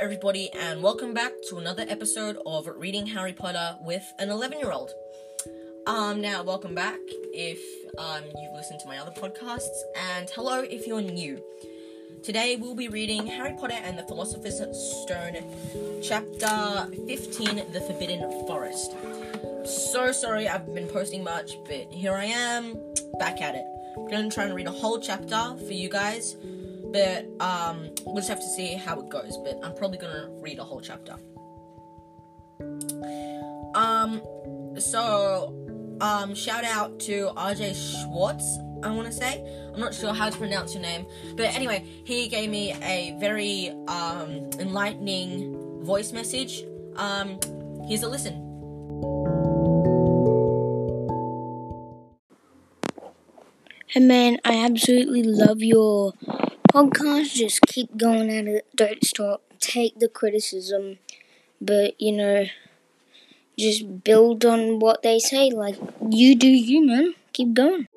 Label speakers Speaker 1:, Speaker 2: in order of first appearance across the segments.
Speaker 1: everybody, and welcome back to another episode of Reading Harry Potter with an 11 year old. Um, now, welcome back if um, you've listened to my other podcasts, and hello if you're new. Today, we'll be reading Harry Potter and the Philosopher's Stone, chapter 15 The Forbidden Forest. So sorry I've been posting much, but here I am, back at it. I'm gonna try and read a whole chapter for you guys but um, we'll just have to see how it goes. But I'm probably gonna read a whole chapter. Um, so um, shout out to RJ Schwartz. I want to say I'm not sure how to pronounce your name, but anyway, he gave me a very um enlightening voice message. Um, here's a listen.
Speaker 2: Hey man, I absolutely love your podcast. Just keep going at it. Don't stop. Take the criticism, but you know, just build on what they say. Like you do, you man. Keep going.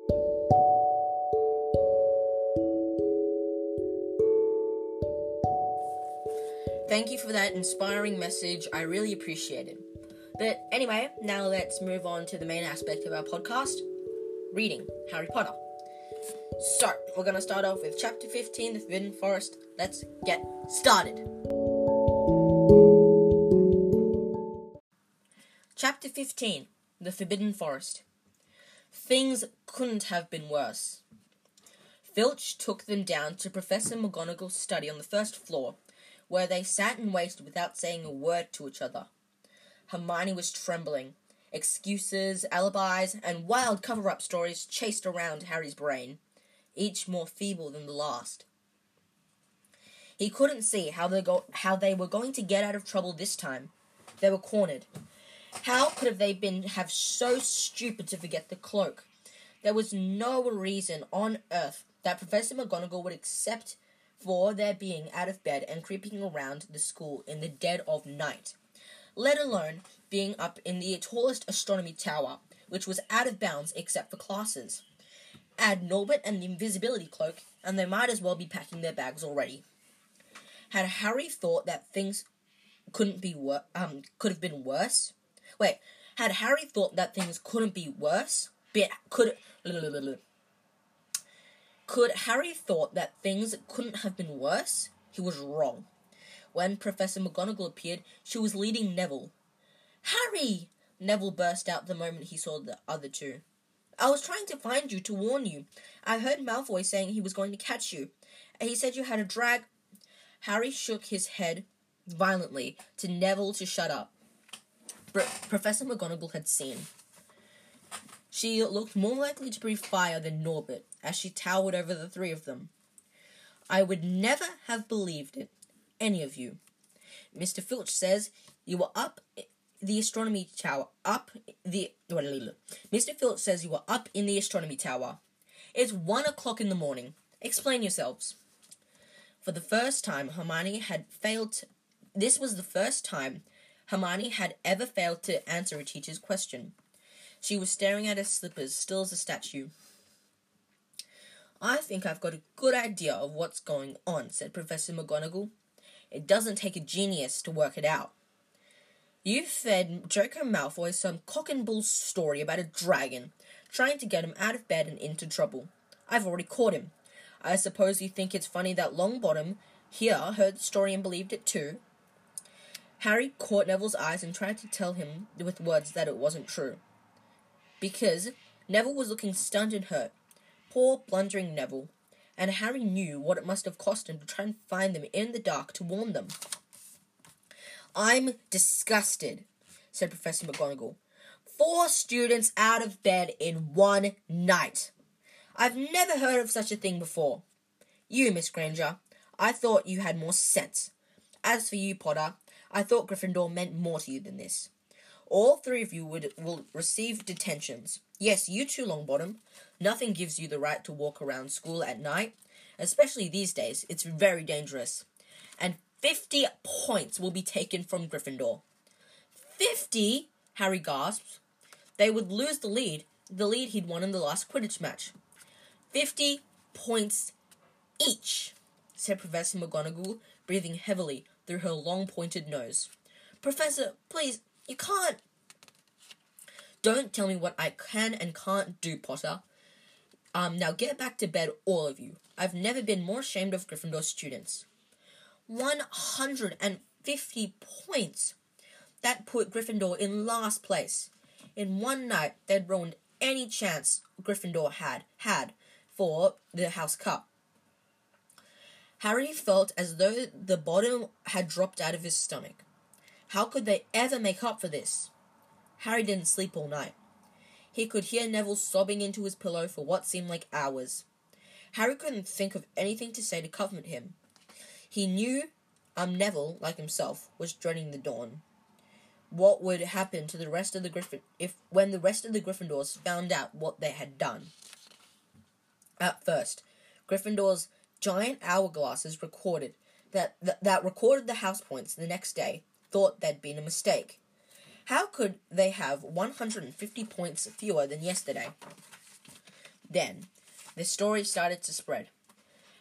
Speaker 1: Thank you for that inspiring message. I really appreciate it. But anyway, now let's move on to the main aspect of our podcast reading Harry Potter. So, we're gonna start off with chapter 15, The Forbidden Forest. Let's get started. Chapter 15, The Forbidden Forest. Things couldn't have been worse. Filch took them down to Professor McGonagall's study on the first floor, where they sat and waited without saying a word to each other. Hermione was trembling. Excuses, alibis, and wild cover up stories chased around Harry's brain each more feeble than the last. He couldn't see how they go how they were going to get out of trouble this time. They were cornered. How could have they been have so stupid to forget the cloak? There was no reason on earth that Professor McGonagall would accept for their being out of bed and creeping around the school in the dead of night, let alone being up in the tallest astronomy tower, which was out of bounds except for classes. Add Norbert and the invisibility cloak, and they might as well be packing their bags already. Had Harry thought that things couldn't be wor- um could have been worse? Wait, had Harry thought that things couldn't be worse? But could could Harry thought that things couldn't have been worse? He was wrong. When Professor McGonagall appeared, she was leading Neville. Harry! Neville burst out the moment he saw the other two. I was trying to find you to warn you. I heard Malfoy saying he was going to catch you. He said you had a drag. Harry shook his head violently to Neville to shut up. But Professor McGonagall had seen. She looked more likely to breathe fire than Norbert as she towered over the three of them. I would never have believed it, any of you. Mr. Filch says you were up the astronomy tower. Up the. Mr. Filch says you were up in the astronomy tower. It's one o'clock in the morning. Explain yourselves. For the first time, Hermione had failed. To, this was the first time Hermione had ever failed to answer a teacher's question. She was staring at her slippers, still as a statue. I think I've got a good idea of what's going on, said Professor McGonagall. It doesn't take a genius to work it out. You fed Draco Malfoy some cock and bull story about a dragon, trying to get him out of bed and into trouble. I've already caught him. I suppose you think it's funny that Longbottom here heard the story and believed it too? Harry caught Neville's eyes and tried to tell him with words that it wasn't true. Because Neville was looking stunned and hurt. Poor, blundering Neville. And Harry knew what it must have cost him to try and find them in the dark to warn them. I'm disgusted, said Professor McGonagall. Four students out of bed in one night. I've never heard of such a thing before. You, Miss Granger, I thought you had more sense. As for you, Potter, I thought Gryffindor meant more to you than this. All three of you would will receive detentions. Yes, you too, Longbottom. Nothing gives you the right to walk around school at night, especially these days. It's very dangerous. And 50 points will be taken from Gryffindor. 50? Harry gasped. They would lose the lead, the lead he'd won in the last Quidditch match. 50 points each, said Professor McGonagall, breathing heavily, through her long pointed nose. Professor, please, you can't. Don't tell me what I can and can't do, Potter. Um, now get back to bed, all of you. I've never been more ashamed of Gryffindor students. 150 points! That put Gryffindor in last place. In one night, they'd ruined any chance Gryffindor had had for the House Cup. Harry felt as though the bottom had dropped out of his stomach. How could they ever make up for this? Harry didn't sleep all night. He could hear Neville sobbing into his pillow for what seemed like hours. Harry couldn't think of anything to say to comfort him. He knew um, Neville, like himself, was dreading the dawn. What would happen to the rest of the Griffin if when the rest of the Gryffindors found out what they had done? At first, Gryffindor's giant hourglasses recorded that, that that recorded the house points the next day thought there'd been a mistake. How could they have 150 points fewer than yesterday? Then, the story started to spread.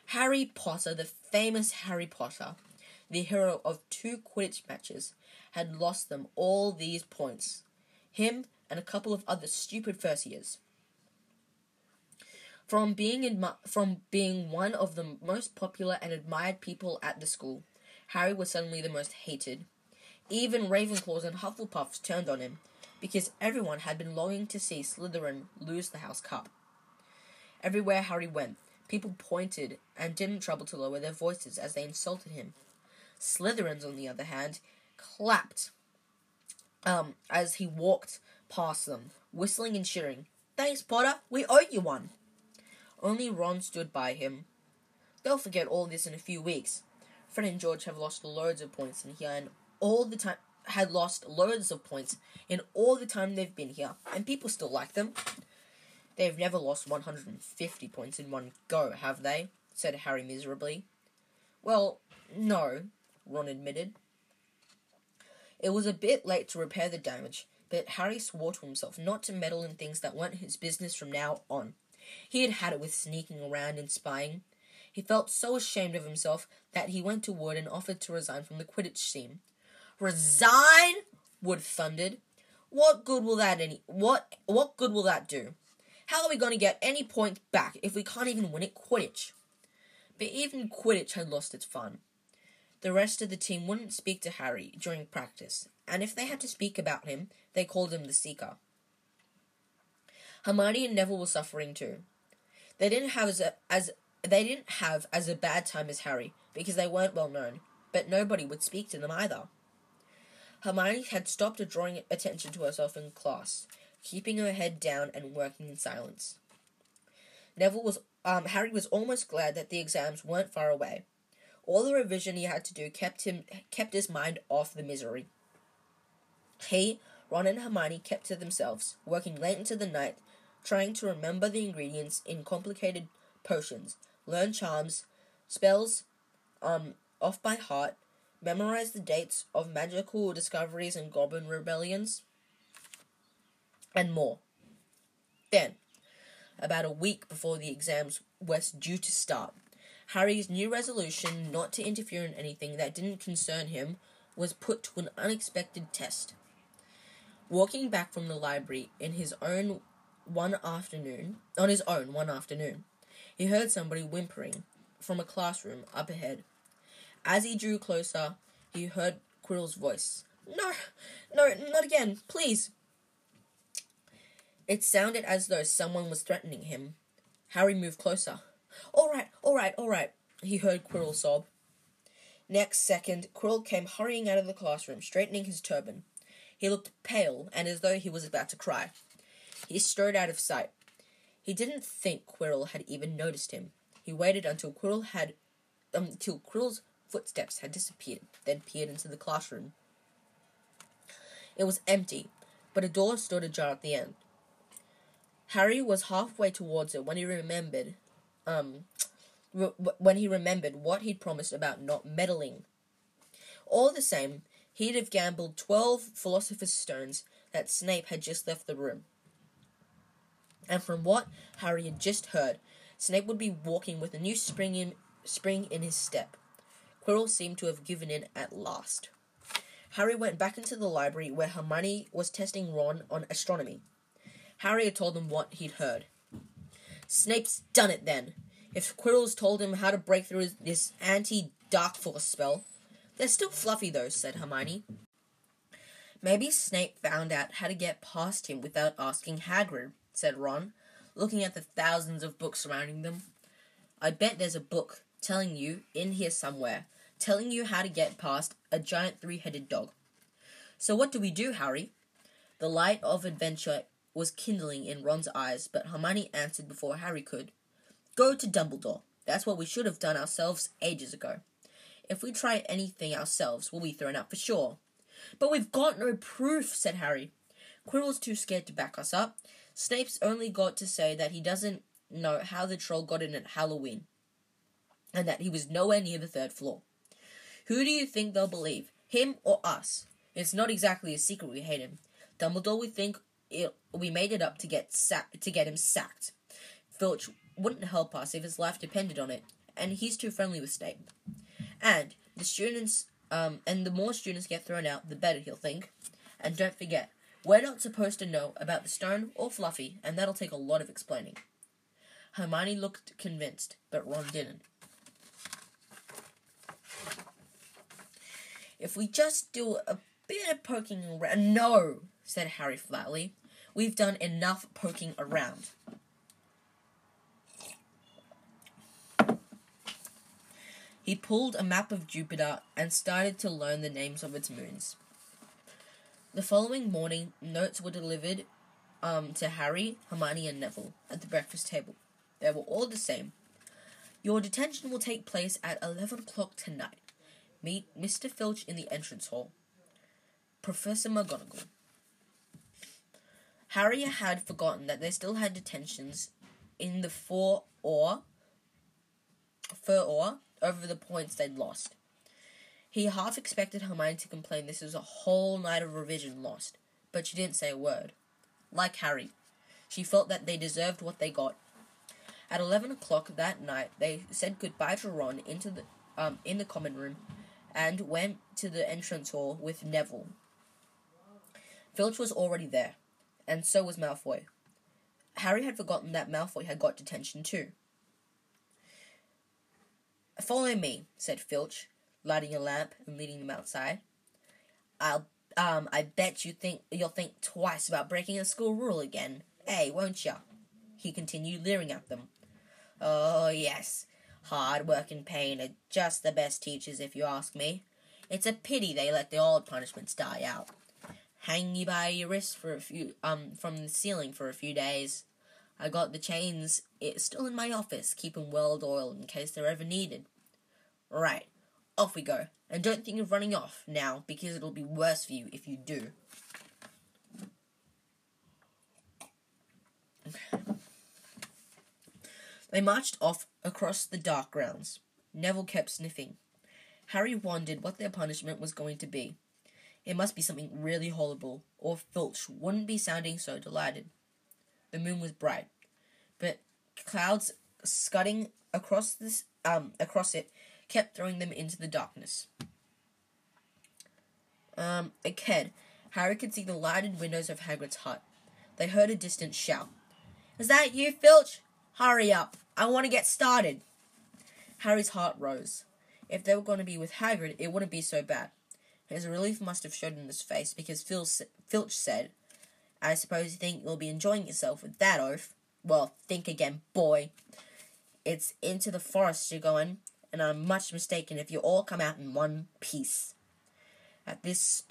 Speaker 1: Harry Potter, the famous Harry Potter, the hero of two Quidditch matches, had lost them all these points. Him and a couple of other stupid first years. From being admi- from being one of the most popular and admired people at the school, Harry was suddenly the most hated. Even Ravenclaws and Hufflepuffs turned on him, because everyone had been longing to see Slytherin lose the House Cup. Everywhere Harry went, people pointed and didn't trouble to lower their voices as they insulted him. Slytherins, on the other hand, clapped um, as he walked past them, whistling and cheering. Thanks, Potter. We owe you one. Only Ron stood by him. They'll forget all this in a few weeks. Fred and George have lost loads of points in here, and all the time had lost loads of points in all the time they've been here, and people still like them. They've never lost 150 points in one go, have they? said Harry miserably. Well, no, Ron admitted. It was a bit late to repair the damage, but Harry swore to himself not to meddle in things that weren't his business from now on. He had had it with sneaking around and spying. He felt so ashamed of himself that he went to Wood and offered to resign from the Quidditch team. Resign? Wood thundered. What good will that any what what good will that do? How are we going to get any points back if we can't even win at Quidditch? But even Quidditch had lost its fun. The rest of the team wouldn't speak to Harry during practice, and if they had to speak about him, they called him the Seeker. Hermione and Neville were suffering too. They didn't have as a, as they didn't have as a bad time as Harry because they weren't well known, but nobody would speak to them either. Hermione had stopped drawing attention to herself in class, keeping her head down and working in silence. Neville was um, Harry was almost glad that the exams weren't far away. All the revision he had to do kept him kept his mind off the misery. He, Ron, and Hermione kept to themselves, working late into the night, trying to remember the ingredients in complicated potions, learn charms, spells, um, off by heart, memorize the dates of magical discoveries and goblin rebellions, and more. Then, about a week before the exams were due to start, Harry's new resolution not to interfere in anything that didn't concern him was put to an unexpected test. Walking back from the library in his own one afternoon, on his own one afternoon, he heard somebody whimpering from a classroom up ahead. As he drew closer, he heard Quirrell's voice. No, no, not again, please. It sounded as though someone was threatening him. Harry moved closer. All right, all right, all right, he heard Quirrell sob. Next second, Quirrell came hurrying out of the classroom, straightening his turban. He looked pale and as though he was about to cry. He strode out of sight. He didn't think Quirrell had even noticed him. He waited until Quirrell had until Quirrell's footsteps had disappeared, then peered into the classroom. It was empty, but a door stood ajar at the end. Harry was halfway towards it when he remembered, um, re- when he remembered what he'd promised about not meddling. All the same, he'd have gambled twelve Philosopher's Stones that Snape had just left the room. And from what Harry had just heard, Snape would be walking with a new spring in spring in his step. Quirrell seemed to have given in at last. Harry went back into the library where Hermione was testing Ron on astronomy. Harry had told them what he'd heard. Snape's done it then. If Quirrell's told him how to break through this anti-dark force spell, they're still fluffy though, said Hermione. Maybe Snape found out how to get past him without asking Hagrid, said Ron, looking at the thousands of books surrounding them. I bet there's a book telling you in here somewhere, telling you how to get past a giant three-headed dog. So what do we do, Harry? The light of adventure was kindling in Ron's eyes, but Hermione answered before Harry could. Go to Dumbledore. That's what we should have done ourselves ages ago. If we try anything ourselves, we'll be thrown out for sure. But we've got no proof, said Harry. Quirrell's too scared to back us up. Snape's only got to say that he doesn't know how the troll got in at Halloween, and that he was nowhere near the third floor. Who do you think they'll believe, him or us? It's not exactly a secret we hate him. Dumbledore, we think it, we made it up to get sack, to get him sacked. Filch wouldn't help us if his life depended on it, and he's too friendly with Snape. And the students, um, and the more students get thrown out, the better he'll think. And don't forget, we're not supposed to know about the stone or Fluffy, and that'll take a lot of explaining. Hermione looked convinced, but Ron didn't. If we just do a bit of poking around. No, said Harry flatly. We've done enough poking around. He pulled a map of Jupiter and started to learn the names of its moons. The following morning, notes were delivered um, to Harry, Hermione, and Neville at the breakfast table. They were all the same. Your detention will take place at 11 o'clock tonight. Meet Mr. Filch in the entrance hall. Professor McGonagall. Harry had forgotten that they still had detentions in the four or fur or over the points they'd lost. He half expected Hermione to complain this was a whole night of revision lost, but she didn't say a word. Like Harry, she felt that they deserved what they got. At eleven o'clock that night, they said goodbye to Ron into the um, in the common room, and went to the entrance hall with Neville. Filch was already there, and so was Malfoy. Harry had forgotten that Malfoy had got detention too. Follow me, said Filch, lighting a lamp and leading them outside. I'll um I bet you think you'll think twice about breaking a school rule again, eh, won't you? He continued, leering at them. Oh yes, hard work and pain are just the best teachers, if you ask me. It's a pity they let the old punishments die out. Hang you by your wrist for a few um from the ceiling for a few days. I got the chains it's still in my office, keep 'em well oiled in case they're ever needed. Right, off we go. And don't think of running off now, because it'll be worse for you if you do. They marched off across the dark grounds. Neville kept sniffing. Harry wondered what their punishment was going to be. It must be something really horrible, or Filch wouldn't be sounding so delighted. The moon was bright, but clouds scudding across this um across it kept throwing them into the darkness. Um, ahead, Harry could see the lighted windows of Hagrid's hut. They heard a distant shout. Is that you, Filch? Hurry up. I want to get started. Harry's heart rose. If they were going to be with Hagrid, it wouldn't be so bad. His relief must have showed in his face because Filch said, I suppose you think you'll be enjoying yourself with that oath. Well, think again, boy. It's into the forest you're going, and I'm much mistaken if you all come out in one piece. At this,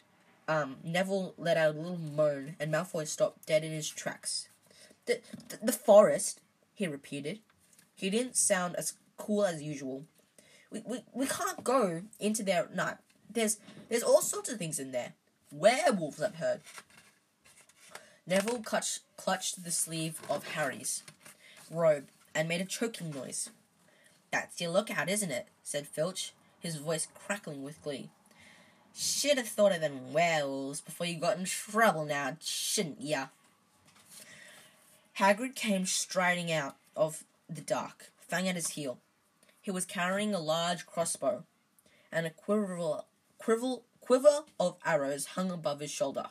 Speaker 1: um, Neville let out a little moan, and Malfoy stopped dead in his tracks. The, the, the forest, he repeated. He didn't sound as cool as usual. We, we, we can't go into there at night. There's, there's all sorts of things in there. Werewolves, I've heard. Neville clutched, clutched the sleeve of Harry's robe and made a choking noise. That's your lookout, isn't it? said Filch, his voice crackling with glee. Should have thought of them werewolves before you got in trouble now, shouldn't ya? Hagrid came striding out of the dark, Fang at his heel. He was carrying a large crossbow. and a quiver, quiver, quiver of arrows hung above his shoulder.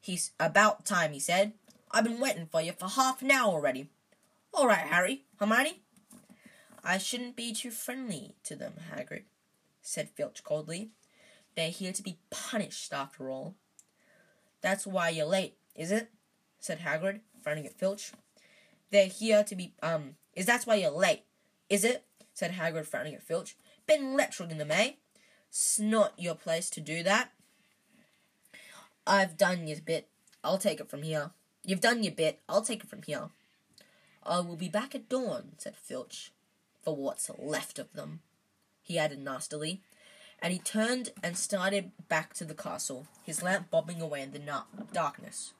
Speaker 1: He's about time, he said. I've been waiting for you for half an hour already. All right, Harry, Hermione. I shouldn't be too friendly to them, Hagrid, said Filch coldly. They're here to be punished, after all. That's why you're late, is it? said Hagrid, frowning at Filch. They're here to be, um, is that why you're late, is it? said Hagrid, frowning at Filch. Been lecturing them, eh? It's not your place to do that. I've done your bit. I'll take it from here. You've done your bit. I'll take it from here. I will be back at dawn, said Filch, for what's left of them, he added nastily, and he turned and started back to the castle, his lamp bobbing away in the na- darkness.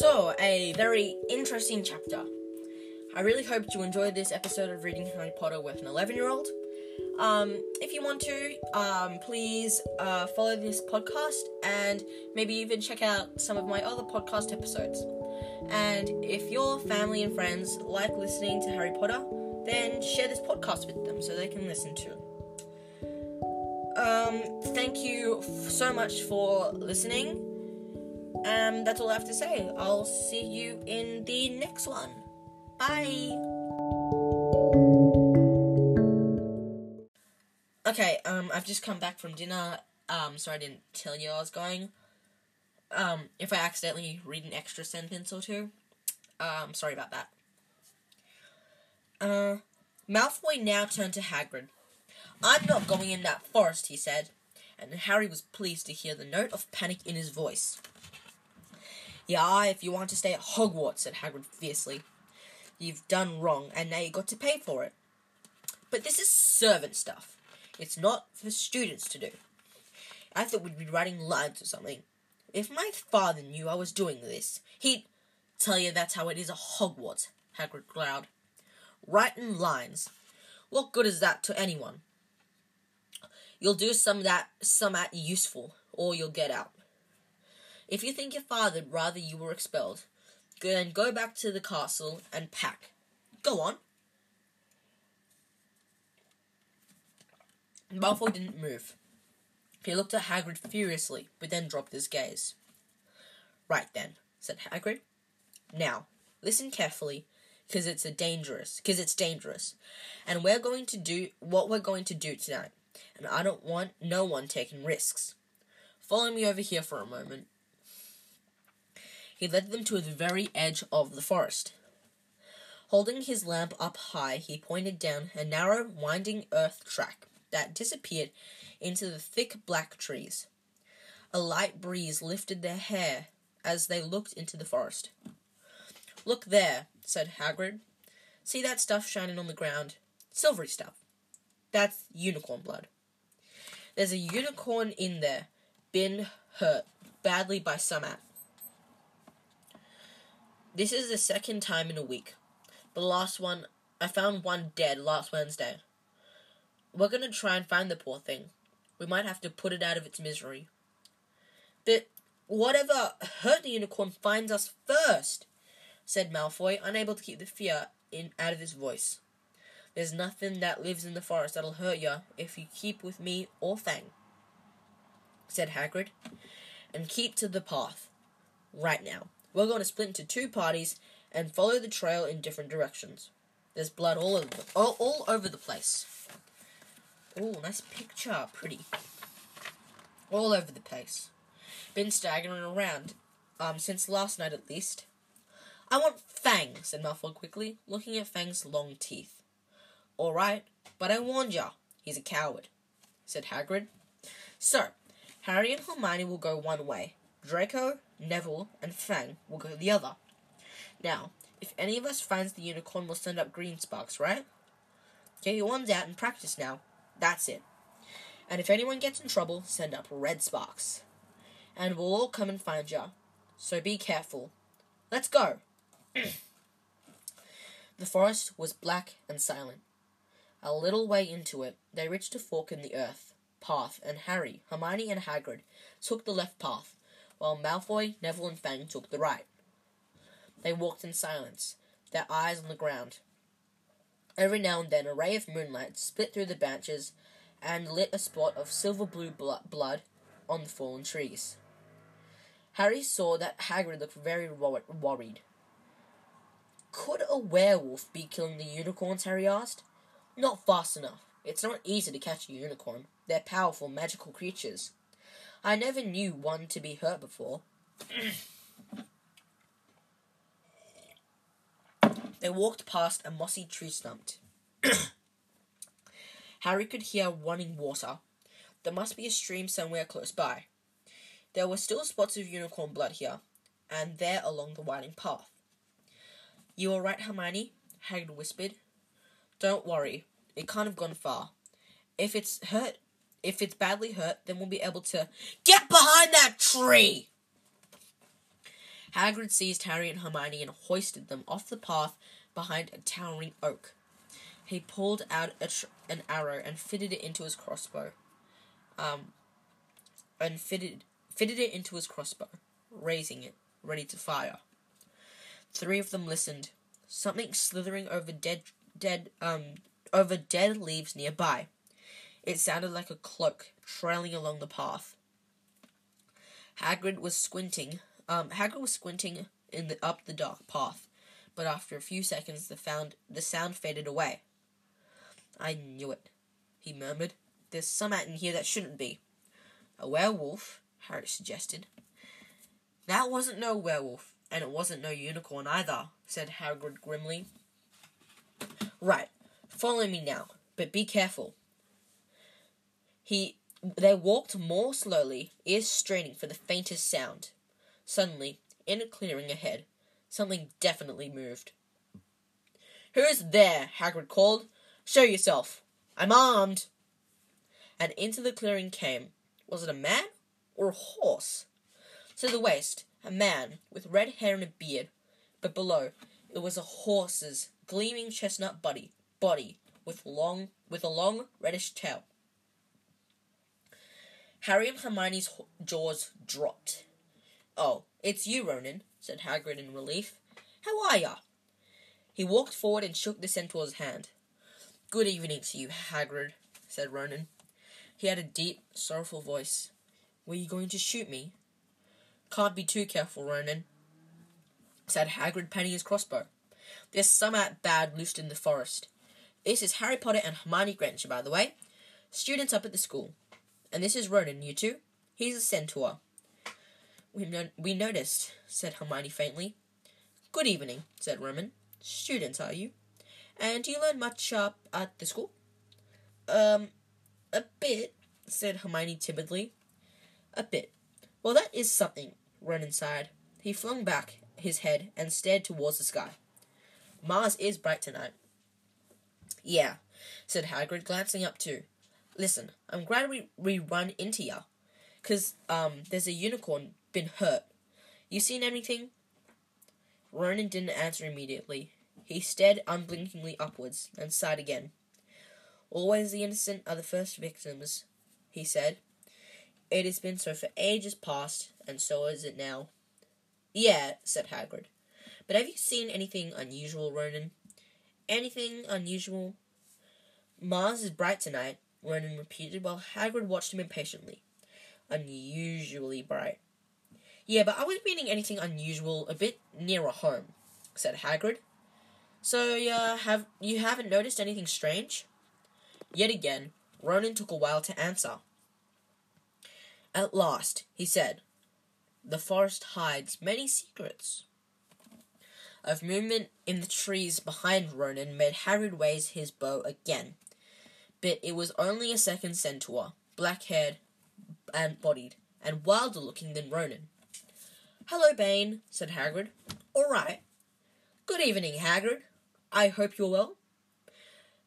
Speaker 1: So, a very interesting chapter. I really hope you enjoyed this episode of Reading Harry Potter with an 11 year old. Um, if you want to, um, please uh, follow this podcast and maybe even check out some of my other podcast episodes. And if your family and friends like listening to Harry Potter, then share this podcast with them so they can listen to. Um, thank you f- so much for listening. Um, that's all I have to say. I'll see you in the next one. Bye. Okay, um, I've just come back from dinner. Um, so I didn't tell you I was going. Um, if I accidentally read an extra sentence or two, um, sorry about that. Uh, Malfoy now turned to Hagrid. I'm not going in that forest, he said, and Harry was pleased to hear the note of panic in his voice. Yeah, if you want to stay at Hogwarts, said Hagrid fiercely. You've done wrong, and now you've got to pay for it. But this is servant stuff. It's not for students to do. I thought we'd be writing lines or something. If my father knew I was doing this, he'd tell you that's how it is at Hogwarts, Hagrid growled. Writing lines. What good is that to anyone? You'll do some that some at useful, or you'll get out. If you think your father'd rather you were expelled, then go back to the castle and pack. Go on. Malfoy didn't move. He looked at Hagrid furiously, but then dropped his gaze. Right then, said Hagrid. Now, listen carefully, because it's a dangerous, because it's dangerous, and we're going to do what we're going to do tonight, and I don't want no one taking risks. Follow me over here for a moment. He led them to the very edge of the forest. Holding his lamp up high, he pointed down a narrow, winding earth track that disappeared into the thick black trees. A light breeze lifted their hair as they looked into the forest. Look there, said Hagrid. See that stuff shining on the ground? Silvery stuff. That's unicorn blood. There's a unicorn in there, been hurt badly by some ant. This is the second time in a week. The last one, I found one dead last Wednesday. We're gonna try and find the poor thing. We might have to put it out of its misery. But whatever hurt the unicorn finds us first, said Malfoy, unable to keep the fear in out of his voice. There's nothing that lives in the forest that'll hurt you if you keep with me or Fang, said Hagrid, and keep to the path. Right now. We're going to split into two parties and follow the trail in different directions. There's blood all over the, all, all over the place. Oh, nice picture, pretty. All over the place. Been staggering around, um, since last night at least. I want Fang, said Malfoy quickly, looking at Fang's long teeth. All right, but I warned ya, he's a coward, said Hagrid. So, Harry and Hermione will go one way. Draco, Neville, and Fang will go the other. Now, if any of us finds the unicorn, we'll send up green sparks, right? Get your ones out and practice now. That's it. And if anyone gets in trouble, send up red sparks. And we'll all come and find ya. So be careful. Let's go. the forest was black and silent. A little way into it, they reached a fork in the earth path, and Harry, Hermione, and Hagrid took the left path, while Malfoy, Neville, and Fang took the right. They walked in silence, their eyes on the ground. Every now and then, a ray of moonlight split through the branches and lit a spot of silver blue blood on the fallen trees. Harry saw that Hagrid looked very worried. Could a werewolf be killing the unicorns? Harry asked. Not fast enough. It's not easy to catch a unicorn. They're powerful, magical creatures. I never knew one to be hurt before. they walked past a mossy tree stump. Harry could hear running water. There must be a stream somewhere close by. There were still spots of unicorn blood here, and there along the winding path. You are all right, Hermione? Hagrid whispered. Don't worry, it can't have gone far. If it's hurt, if it's badly hurt, then we'll be able to get behind that tree. Hagrid seized Harry and Hermione and hoisted them off the path behind a towering oak. He pulled out tr- an arrow and fitted it into his crossbow. Um, and fitted fitted it into his crossbow, raising it, ready to fire. Three of them listened. Something slithering over dead, dead, um, over dead leaves nearby. It sounded like a cloak trailing along the path. Hagrid was squinting. Um, Hagrid was squinting in the up the dark path, but after a few seconds, the found the sound faded away. I knew it, he murmured. There's some out in here that shouldn't be. A werewolf, Harry suggested. That wasn't no werewolf, and it wasn't no unicorn either, said Hagrid grimly. Right, follow me now, but be careful. He they walked more slowly, ears straining for the faintest sound. Suddenly, in a clearing ahead, something definitely moved. Who's there? Hagrid called. Show yourself. I'm armed. And into the clearing came. Was it a man or a horse? To the waist, a man with red hair and a beard, but below it was a horse's gleaming chestnut body, body with long with a long reddish tail. Harry and Hermione's jaws dropped. Oh, it's you, Ronan, said Hagrid in relief. How are ya? He walked forward and shook the centaur's hand. Good evening to you, Hagrid, said Ronan. He had a deep, sorrowful voice. Were you going to shoot me? Can't be too careful, Ronan, said Hagrid, patting his crossbow. There's some at bad loosed in the forest. This is Harry Potter and Hermione Granger, by the way. Students up at the school. And this is Ronan, you two. He's a centaur. We, no- we noticed, said Hermione faintly. Good evening, said Ronan. Students, are you? And do you learn much up at the school? Um, a bit, said Hermione timidly. A bit. Well, that is something, Ronan sighed. He flung back his head and stared towards the sky. Mars is bright tonight. Yeah, said Hagrid, glancing up too. Listen, I'm glad we, we run into ya. Cause, um, there's a unicorn been hurt. You seen anything? Ronan didn't answer immediately. He stared unblinkingly upwards and sighed again. Always the innocent are the first victims, he said. It has been so for ages past, and so is it now. Yeah, said Hagrid. But have you seen anything unusual, Ronan? Anything unusual? Mars is bright tonight, Ronan repeated while Hagrid watched him impatiently. Unusually bright. Yeah, but I wasn't meaning anything unusual a bit nearer home, said Hagrid. So, yeah, have you haven't noticed anything strange? Yet again, Ronan took a while to answer. At last, he said, the forest hides many secrets. Of movement in the trees behind Ronan made Hagrid raise his bow again. But it was only a second centaur, black haired and bodied, and wilder looking than Ronan. Hello, Bane, said Hagrid. All right. Good evening, Hagrid. I hope you're well.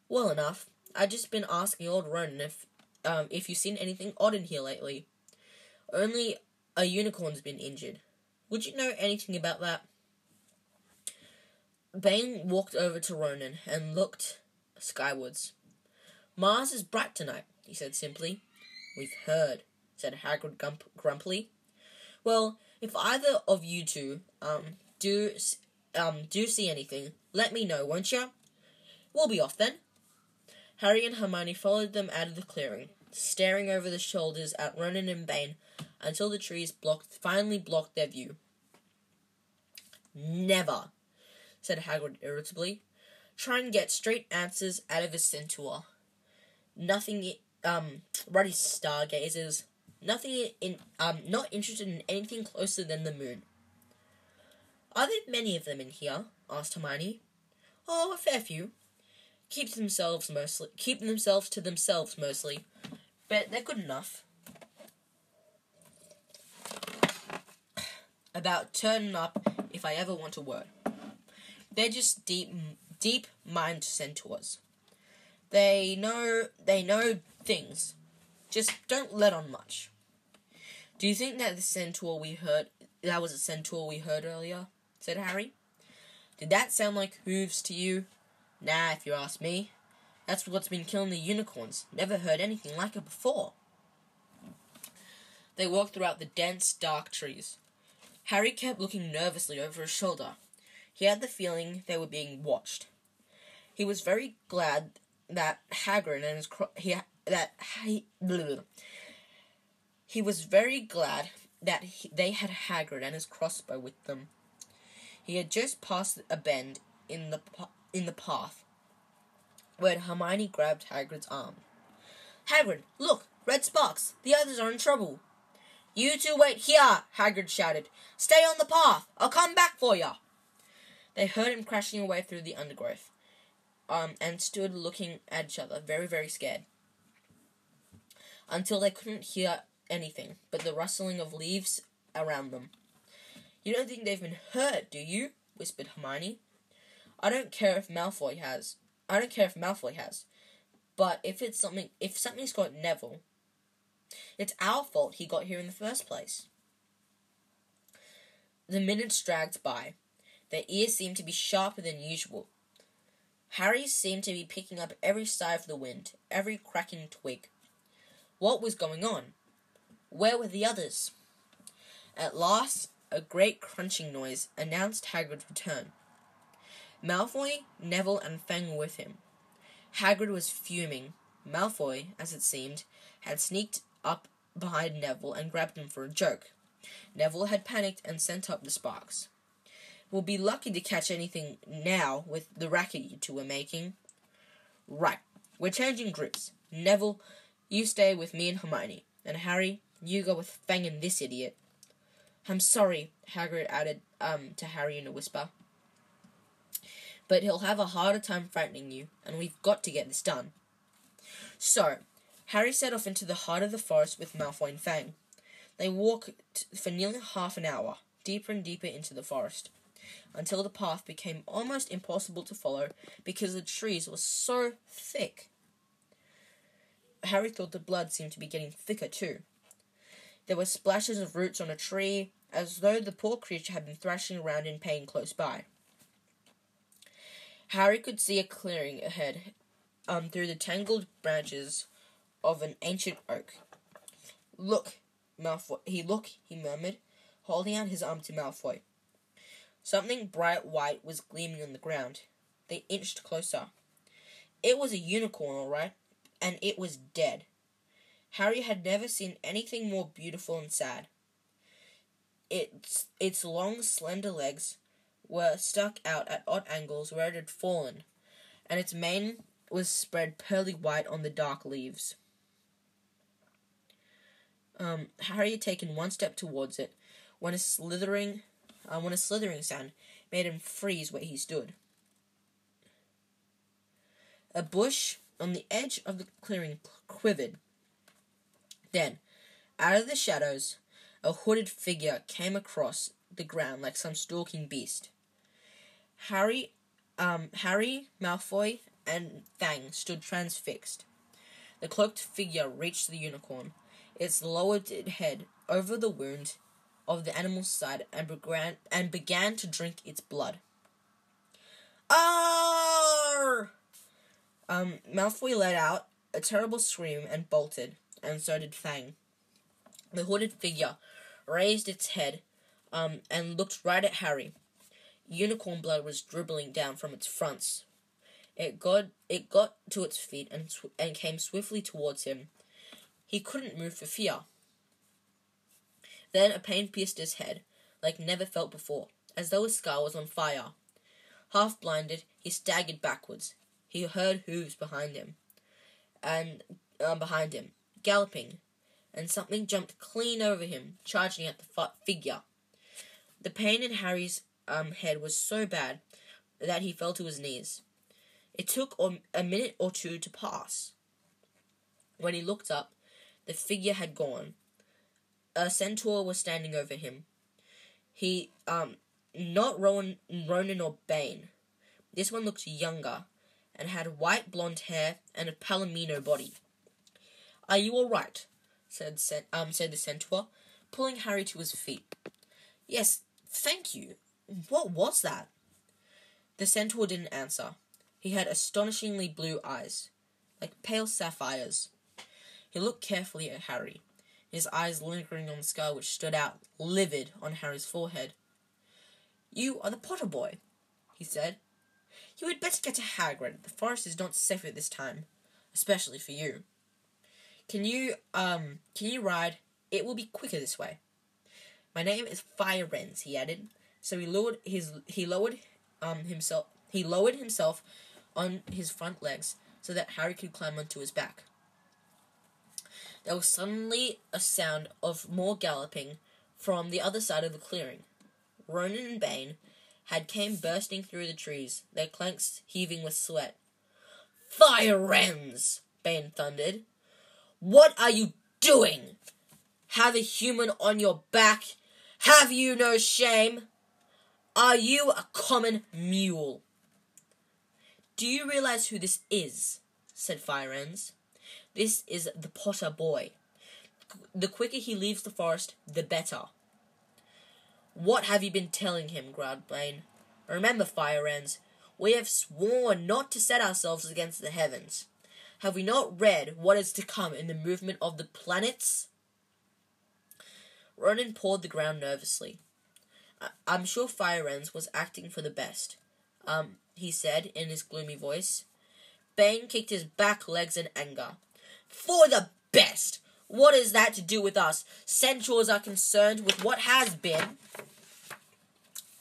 Speaker 1: Well enough. I've just been asking old Ronan if um if you've seen anything odd in here lately. Only a unicorn's been injured. Would you know anything about that? Bane walked over to Ronan and looked skywards. Mars is bright tonight, he said simply. We've heard, said Hagrid grump- grumpily. Well, if either of you two um do um do see anything, let me know, won't you? We'll be off then. Harry and Hermione followed them out of the clearing, staring over the shoulders at Ronan and Bane until the trees blocked finally blocked their view. Never, said Hagrid irritably. Try and get straight answers out of a centaur. Nothing, um, ruddy stargazers. Nothing in, um, not interested in anything closer than the moon. Are there many of them in here? asked Hermione. Oh, a fair few. Keep themselves mostly, keep themselves to themselves mostly, but they're good enough. About turning up if I ever want a word. They're just deep, deep mind centaurs. They know, they know things. Just don't let on much. Do you think that the centaur we heard, that was a centaur we heard earlier? said Harry. Did that sound like hooves to you? Nah, if you ask me. That's what's been killing the unicorns. Never heard anything like it before. They walked throughout the dense, dark trees. Harry kept looking nervously over his shoulder. He had the feeling they were being watched. He was very glad that Hagrid and his he that he he was very glad that he, they had Hagrid and his crossbow with them. He had just passed a bend in the in the path when Hermione grabbed Hagrid's arm. Hagrid, look, red sparks. The others are in trouble. You two wait here, Hagrid shouted. Stay on the path. I'll come back for you. They heard him crashing away through the undergrowth, um, and stood looking at each other, very, very scared. Until they couldn't hear anything but the rustling of leaves around them. You don't think they've been hurt, do you? whispered Hermione. I don't care if Malfoy has. I don't care if Malfoy has. But if it's something if something's got Neville, it's our fault he got here in the first place. The minutes dragged by. Their ears seemed to be sharper than usual. Harry seemed to be picking up every sigh of the wind, every cracking twig. What was going on? Where were the others? At last, a great crunching noise announced Hagrid's return. Malfoy, Neville, and Fang were with him. Hagrid was fuming. Malfoy, as it seemed, had sneaked up behind Neville and grabbed him for a joke. Neville had panicked and sent up the sparks. We'll be lucky to catch anything now with the racket you two are making. Right, we're changing groups. Neville, you stay with me and Hermione, and Harry, you go with Fang and this idiot. I'm sorry, Hagrid added um, to Harry in a whisper. But he'll have a harder time frightening you, and we've got to get this done. So, Harry set off into the heart of the forest with Malfoy and Fang. They walked for nearly half an hour, deeper and deeper into the forest, until the path became almost impossible to follow because the trees were so thick. Harry thought the blood seemed to be getting thicker too. There were splashes of roots on a tree, as though the poor creature had been thrashing around in pain close by. Harry could see a clearing ahead um, through the tangled branches of an ancient oak. Look, Malfoy. He look, he murmured, holding out his arm to Malfoy. Something bright white was gleaming on the ground. They inched closer. It was a unicorn, all right, and it was dead. Harry had never seen anything more beautiful and sad. Its its long, slender legs were stuck out at odd angles where it had fallen, and its mane was spread pearly white on the dark leaves. Um, Harry had taken one step towards it when a slithering, when a slithering sound made him freeze where he stood. A bush on the edge of the clearing quivered. Then, out of the shadows, a hooded figure came across the ground like some stalking beast. Harry, um, Harry, Malfoy, and Fang stood transfixed. The cloaked figure reached the unicorn, its lowered head over the wound of the animal's side, and began and began to drink its blood. Arr! Um, Malfoy let out a terrible scream and bolted, and so did Fang. The hooded figure raised its head, um, and looked right at Harry. Unicorn blood was dribbling down from its fronts. It got it got to its feet and and came swiftly towards him. He couldn't move for fear. Then a pain pierced his head, like never felt before, as though his skull was on fire. Half blinded, he staggered backwards. He heard hooves behind him, and uh, behind him, galloping, and something jumped clean over him, charging at the fi- figure. The pain in Harry's um, head was so bad that he fell to his knees. It took um, a minute or two to pass. When he looked up, the figure had gone. A centaur was standing over him. He, um, not Rowan, Ronan or Bane. This one looked younger and had white blonde hair and a palomino body. Are you all right? said um said the centaur, pulling Harry to his feet. Yes, thank you. What was that? The centaur didn't answer. He had astonishingly blue eyes, like pale sapphires. He looked carefully at Harry, his eyes lingering on the scar which stood out livid on Harry's forehead. You are the Potter boy, he said. You had better get to Hagrid. The forest is not safe at this time, especially for you. Can you um can you ride? It will be quicker this way. My name is Firenze, he added. So he lowered his he lowered um himself he lowered himself on his front legs so that Harry could climb onto his back. There was suddenly a sound of more galloping from the other side of the clearing. Ronan and Bane had came bursting through the trees, their clanks heaving with sweat. Fire Firenze! Bane thundered. What are you doing? Have a human on your back? Have you no shame? Are you a common mule? Do you realize who this is? said Fire Firenze. This is the Potter boy. The quicker he leaves the forest, the better. What have you been telling him? growled Bane. Remember, Firenze, we have sworn not to set ourselves against the heavens. Have we not read what is to come in the movement of the planets? Ronan pawed the ground nervously. I- am sure Firenze was acting for the best. Um, he said in his gloomy voice. Bane kicked his back legs in anger. For the best! What is that to do with us? Centaurs are concerned with what has been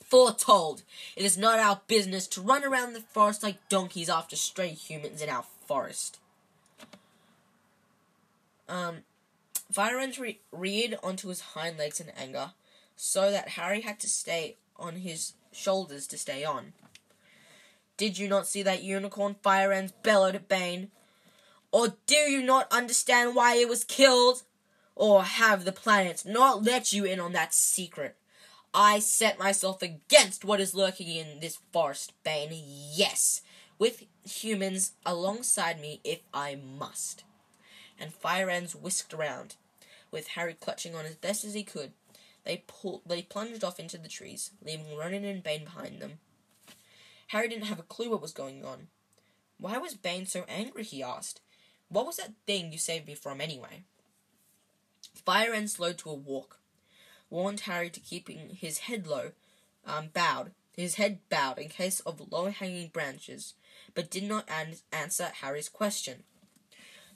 Speaker 1: foretold. It is not our business to run around the forest like donkeys after stray humans in our forest. Um, Firenze re- reared onto his hind legs in anger, so that Harry had to stay on his shoulders to stay on. Did you not see that unicorn? Fire Firenze bellowed at Bane. Or do you not understand why it was killed? Or have the planets not let you in on that secret? I set myself against what is lurking in this forest, Bane. Yes, with humans alongside me if I must. And Firenze whisked around, with Harry clutching on as best as he could. They pulled, they plunged off into the trees, leaving Ronan and Bane behind them. Harry didn't have a clue what was going on. Why was Bane so angry? he asked. What was that thing you saved me from anyway? Firenze slowed to a walk, warned Harry to keep his head low, um, bowed, his head bowed in case of low-hanging branches, but did not an- answer Harry's question.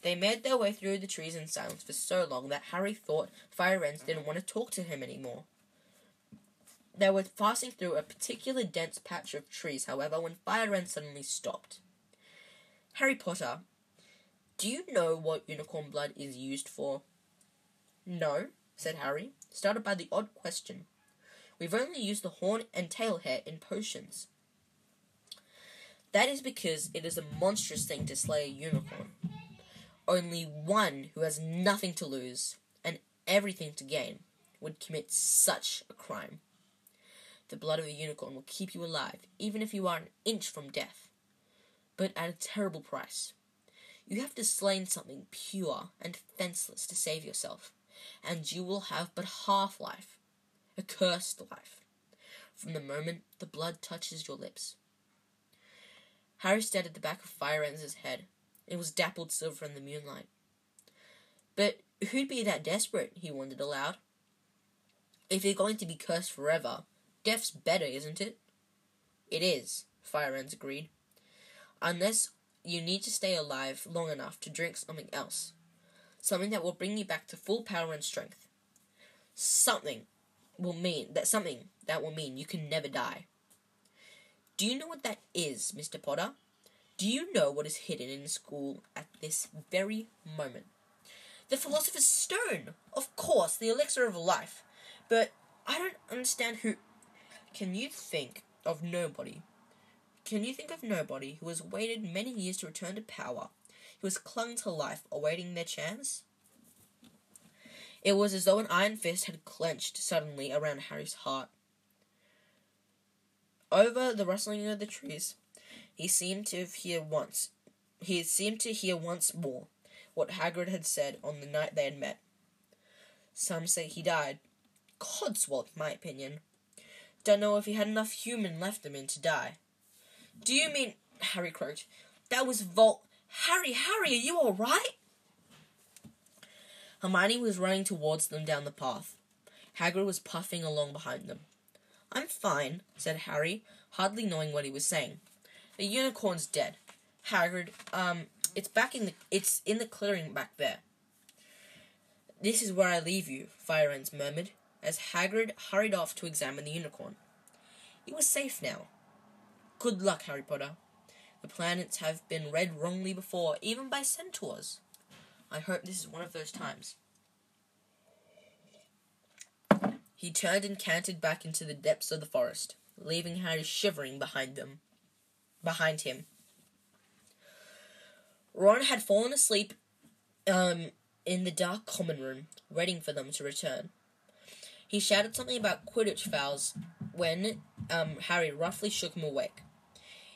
Speaker 1: They made their way through the trees in silence for so long that Harry thought Fire Firenze didn't want to talk to him anymore. They were passing through a particularly dense patch of trees, however, when Fire Firenze suddenly stopped. Harry Potter, do you know what unicorn blood is used for? No, said Harry, startled by the odd question. We've only used the horn and tail hair in potions. That is because it is a monstrous thing to slay a unicorn. Only one who has nothing to lose and everything to gain would commit such a crime. The blood of a unicorn will keep you alive, even if you are an inch from death, but at a terrible price. You have to slay something pure and defenseless to save yourself, and you will have but half life, a cursed life, from the moment the blood touches your lips. Harry stared at the back of Fire Firenze's head. It was dappled silver in the moonlight. But who'd be that desperate? he wondered aloud. If you're going to be cursed forever, death's better, isn't it? It is, Firenze agreed. Unless you need to stay alive long enough to drink something else. Something that will bring you back to full power and strength. Something will mean that something that will mean you can never die. Do you know what that is, Mr. Potter? Do you know what is hidden in school at this very moment? The Philosopher's Stone! Of course, the elixir of life. But I don't understand who. Can you think of nobody? Can you think of nobody who has waited many years to return to power, who has clung to life, awaiting their chance? It was as though an iron fist had clenched suddenly around Harry's heart. Over the rustling of the trees, he seemed to hear once. He seemed to hear once more what Hagrid had said on the night they had met. Some say he died. Codswallop, my opinion. Don't know if he had enough human left in him to die. Do you mean Harry croaked? That was Vol Harry, Harry, are you alright? Hermione was running towards them down the path. Hagrid was puffing along behind them. I'm fine, said Harry, hardly knowing what he was saying. The unicorn's dead. Hagrid, um, it's back in the it's in the clearing back there. This is where I leave you, Firenze murmured, as Hagrid hurried off to examine the unicorn. It was safe now. Good luck, Harry Potter. The planets have been read wrongly before, even by centaurs. I hope this is one of those times. He turned and cantered back into the depths of the forest, leaving Harry shivering behind them. Behind him. Ron had fallen asleep um, in the dark common room, waiting for them to return. He shouted something about Quidditch fouls when um, Harry roughly shook him awake.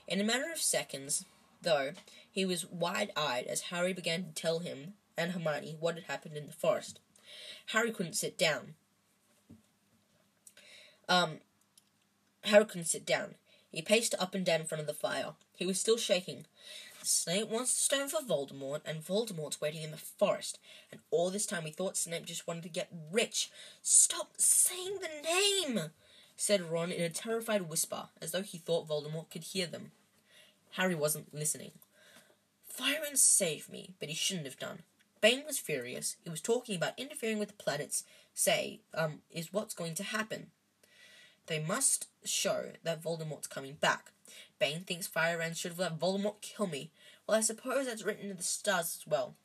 Speaker 1: In a matter of seconds, though, he was wide eyed as Harry began to tell him and Hermione what had happened in the forest. Harry couldn't sit down. Um, Harry couldn't sit down. He paced up and down in front of the fire. He was still shaking. Snape wants the stone for Voldemort, and Voldemort's waiting in the forest. And all this time we thought Snape just wanted to get rich. Stop saying the name, said Ron in a terrified whisper, as though he thought Voldemort could hear them. Harry wasn't listening. Firenze saved me, but he shouldn't have done. Bane was furious. He was talking about interfering with the planets, say, um, is what's going to happen. They must show that Voldemort's coming back. Bane thinks Firenze should have let Voldemort kill me. Well, I suppose that's written in the stars as well.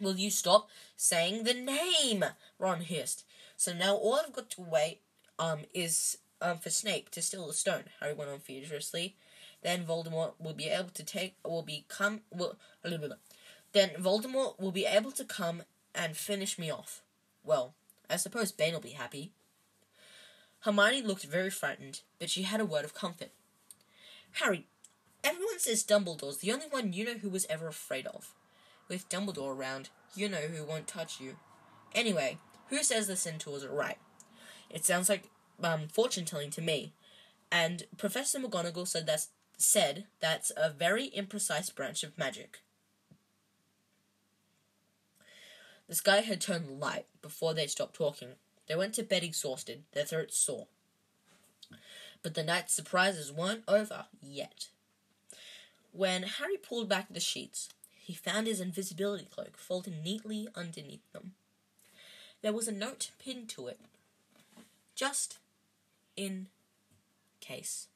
Speaker 1: Will you stop saying the name? Ron hissed. So now all I've got to wait um is um for Snape to steal the stone. Harry went on furiously. Then Voldemort will be able to take will become will then Voldemort will be able to come and finish me off. Well, I suppose Bane will be happy. Hermione looked very frightened, but she had a word of comfort. Harry, everyone says Dumbledore's the only one you know who was ever afraid of. With Dumbledore around, you know who won't touch you. Anyway, who says the centaurs are right? It sounds like um, fortune telling to me. And Professor McGonagall said that's said that's a very imprecise branch of magic. The sky had turned light before they stopped talking. They went to bed exhausted, their throats sore. But the night's surprises weren't over yet. When Harry pulled back the sheets, he found his invisibility cloak folded neatly underneath them. There was a note pinned to it, just in case.